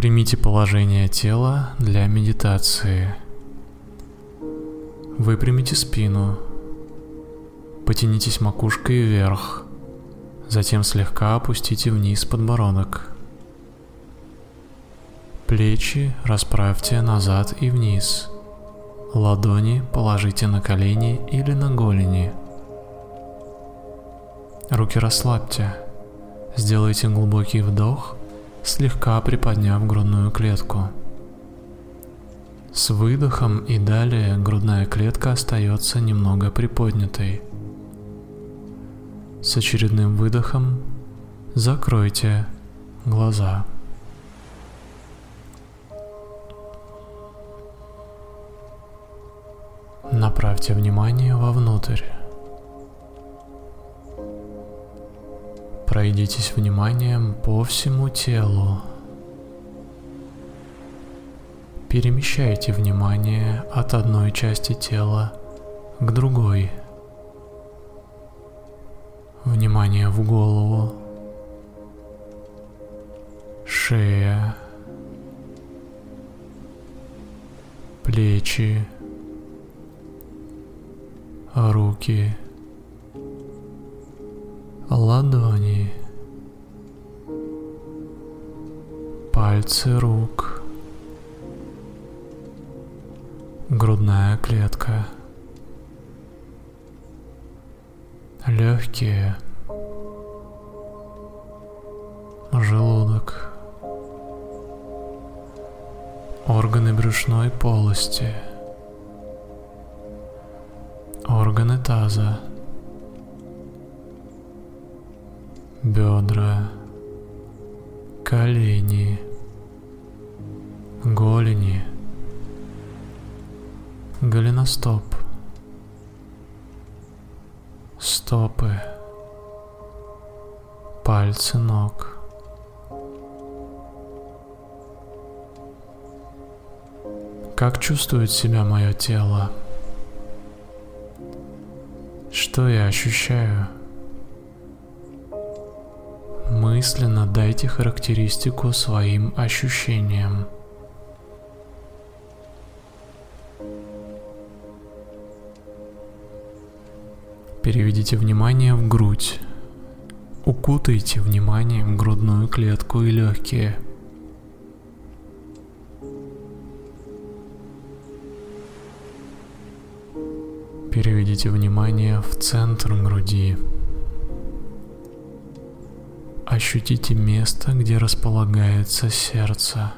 Примите положение тела для медитации. Выпрямите спину. Потянитесь макушкой вверх. Затем слегка опустите вниз подбородок. Плечи расправьте назад и вниз. Ладони положите на колени или на голени. Руки расслабьте. Сделайте глубокий вдох, слегка приподняв грудную клетку. С выдохом и далее грудная клетка остается немного приподнятой. С очередным выдохом закройте глаза. Направьте внимание вовнутрь. Пройдитесь вниманием по всему телу. Перемещайте внимание от одной части тела к другой. Внимание в голову, шея, плечи, руки, ладони, пальцы рук, грудная клетка, легкие, желудок, органы брюшной полости, органы таза, бедра, колени, голени, голеностоп, стопы, пальцы ног. Как чувствует себя мое тело? Что я ощущаю? мысленно дайте характеристику своим ощущениям. Переведите внимание в грудь. Укутайте внимание в грудную клетку и легкие. Переведите внимание в центр груди. Ощутите место, где располагается сердце.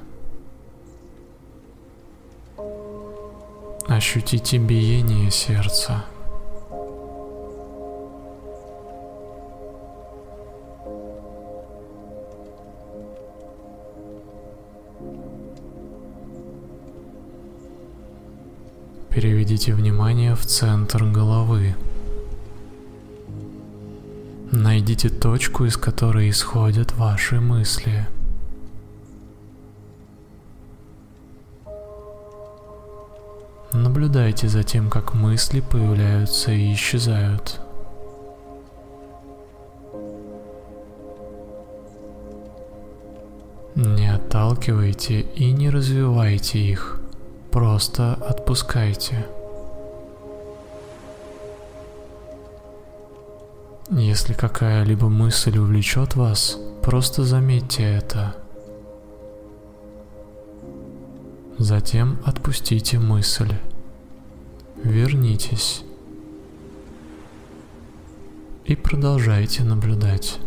Ощутите биение сердца. Переведите внимание в центр головы. Найдите точку, из которой исходят ваши мысли. Наблюдайте за тем, как мысли появляются и исчезают. Не отталкивайте и не развивайте их, просто отпускайте. Если какая-либо мысль увлечет вас, просто заметьте это. Затем отпустите мысль. Вернитесь. И продолжайте наблюдать.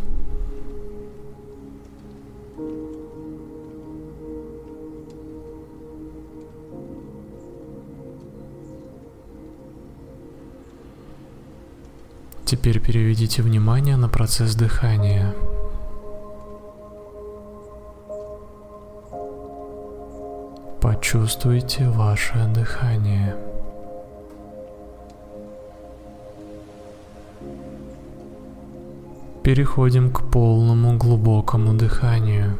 Теперь переведите внимание на процесс дыхания. Почувствуйте ваше дыхание. Переходим к полному глубокому дыханию.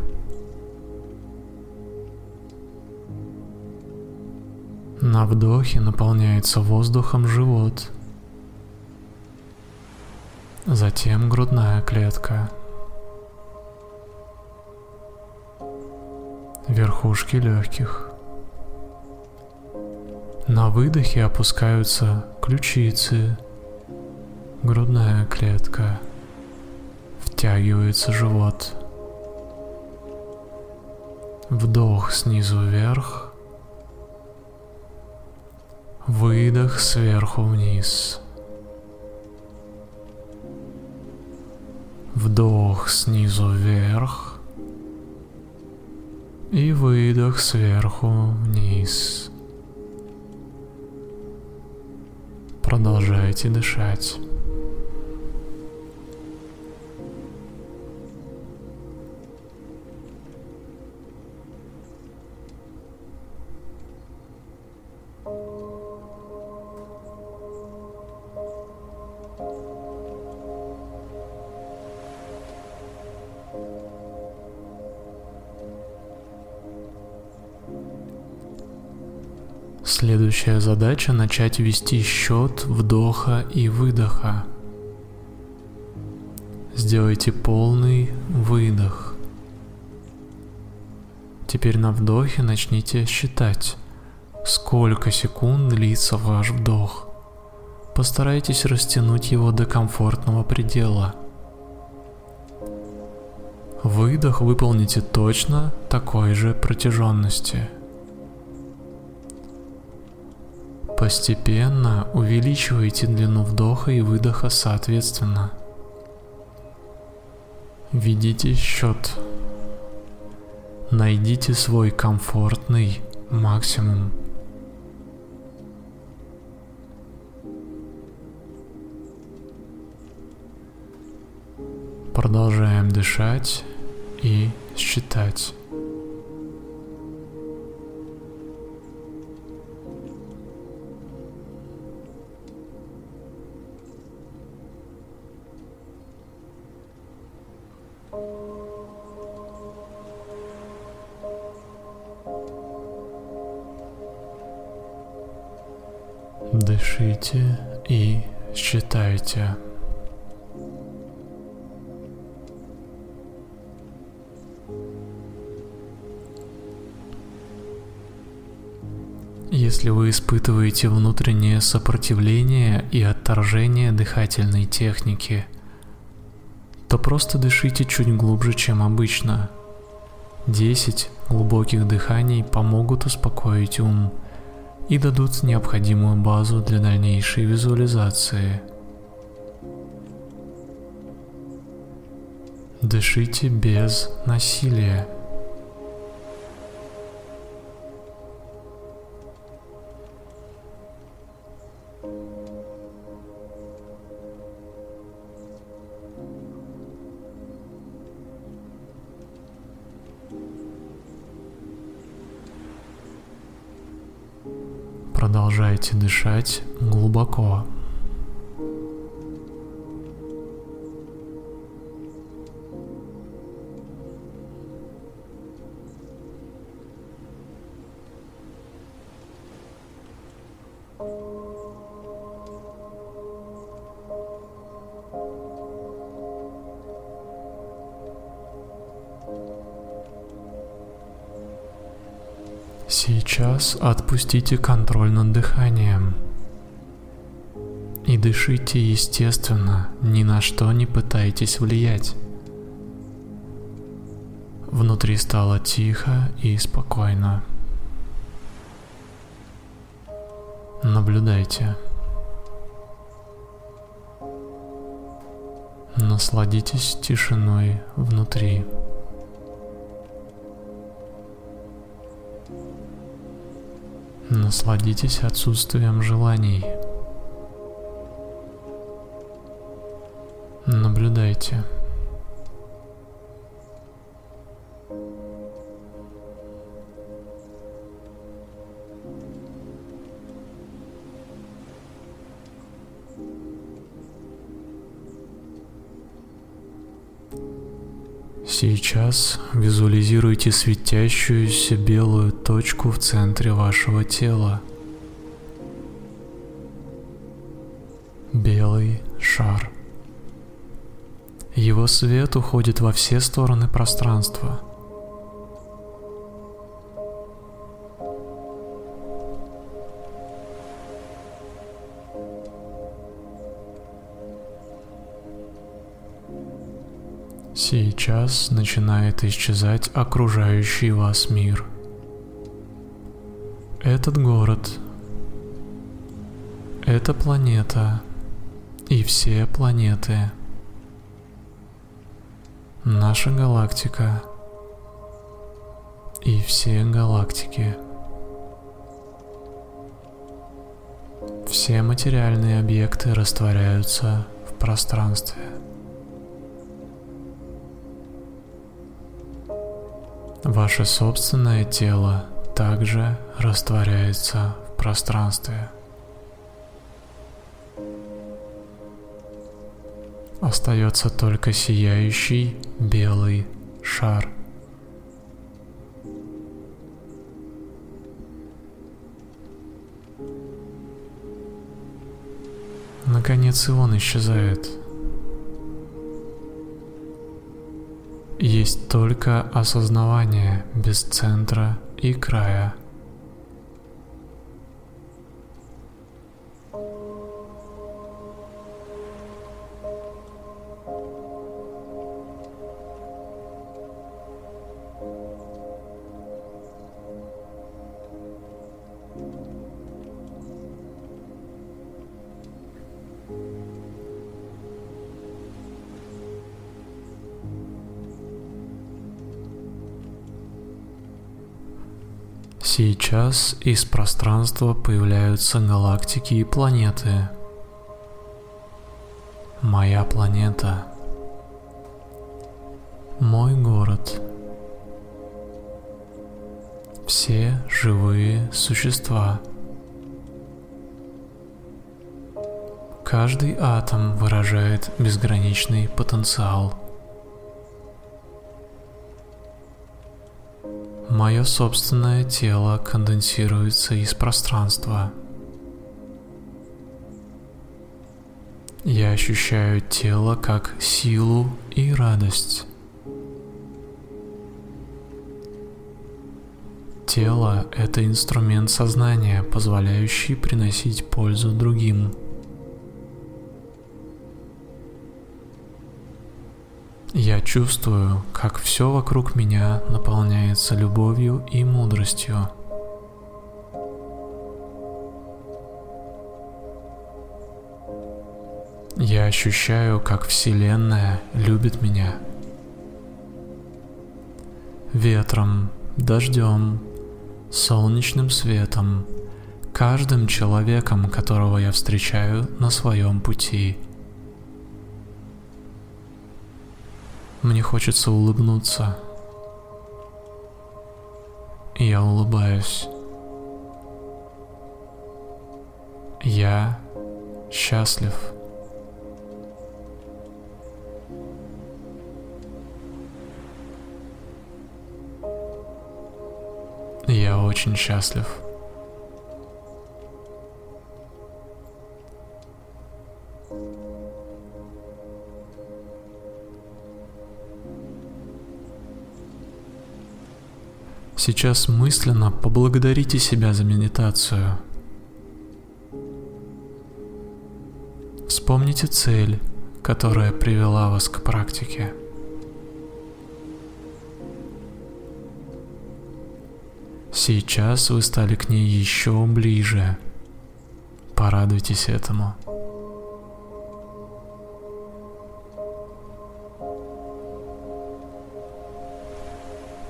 На вдохе наполняется воздухом живот – затем грудная клетка. верхушки легких. На выдохе опускаются ключицы, грудная клетка, втягивается живот. Вдох снизу вверх, выдох сверху вниз. Вдох снизу вверх и выдох сверху вниз. Продолжайте дышать. Следующая задача начать вести счет вдоха и выдоха. Сделайте полный выдох. Теперь на вдохе начните считать, сколько секунд длится ваш вдох. Постарайтесь растянуть его до комфортного предела. Выдох выполните точно такой же протяженности. Постепенно увеличивайте длину вдоха и выдоха соответственно. Введите счет. Найдите свой комфортный максимум. Продолжаем дышать и считать. Дышите и считайте. Если вы испытываете внутреннее сопротивление и отторжение дыхательной техники, то просто дышите чуть глубже, чем обычно. 10 глубоких дыханий помогут успокоить ум и дадут необходимую базу для дальнейшей визуализации. Дышите без насилия. Продолжайте дышать глубоко. Сейчас отпустите контроль над дыханием. И дышите естественно, ни на что не пытайтесь влиять. Внутри стало тихо и спокойно. Наблюдайте. Насладитесь тишиной внутри. Насладитесь отсутствием желаний. Наблюдайте. Сейчас визуализируйте светящуюся белую точку в центре вашего тела. Белый шар. Его свет уходит во все стороны пространства. Сейчас начинает исчезать окружающий вас мир. Этот город, эта планета и все планеты, наша галактика и все галактики. Все материальные объекты растворяются в пространстве. Ваше собственное тело также растворяется в пространстве. Остается только сияющий белый шар. Наконец и он исчезает. Есть только осознавание без центра и края. Сейчас из пространства появляются галактики и планеты. Моя планета. Мой город. Все живые существа. Каждый атом выражает безграничный потенциал – Мое собственное тело конденсируется из пространства. Я ощущаю тело как силу и радость. Тело – это инструмент сознания, позволяющий приносить пользу другим. Я чувствую, как все вокруг меня наполняется любовью и мудростью. Я ощущаю, как Вселенная любит меня. Ветром, дождем, солнечным светом, каждым человеком, которого я встречаю на своем пути – Мне хочется улыбнуться. Я улыбаюсь. Я счастлив. Я очень счастлив. Сейчас мысленно поблагодарите себя за медитацию. Вспомните цель, которая привела вас к практике. Сейчас вы стали к ней еще ближе. Порадуйтесь этому.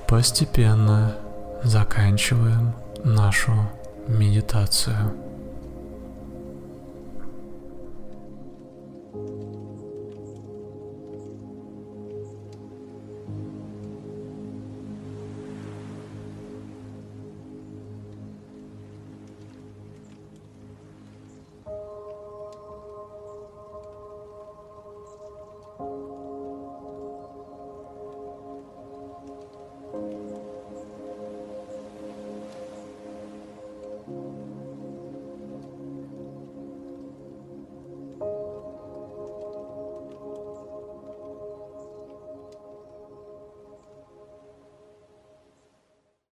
Постепенно заканчиваем нашу медитацию.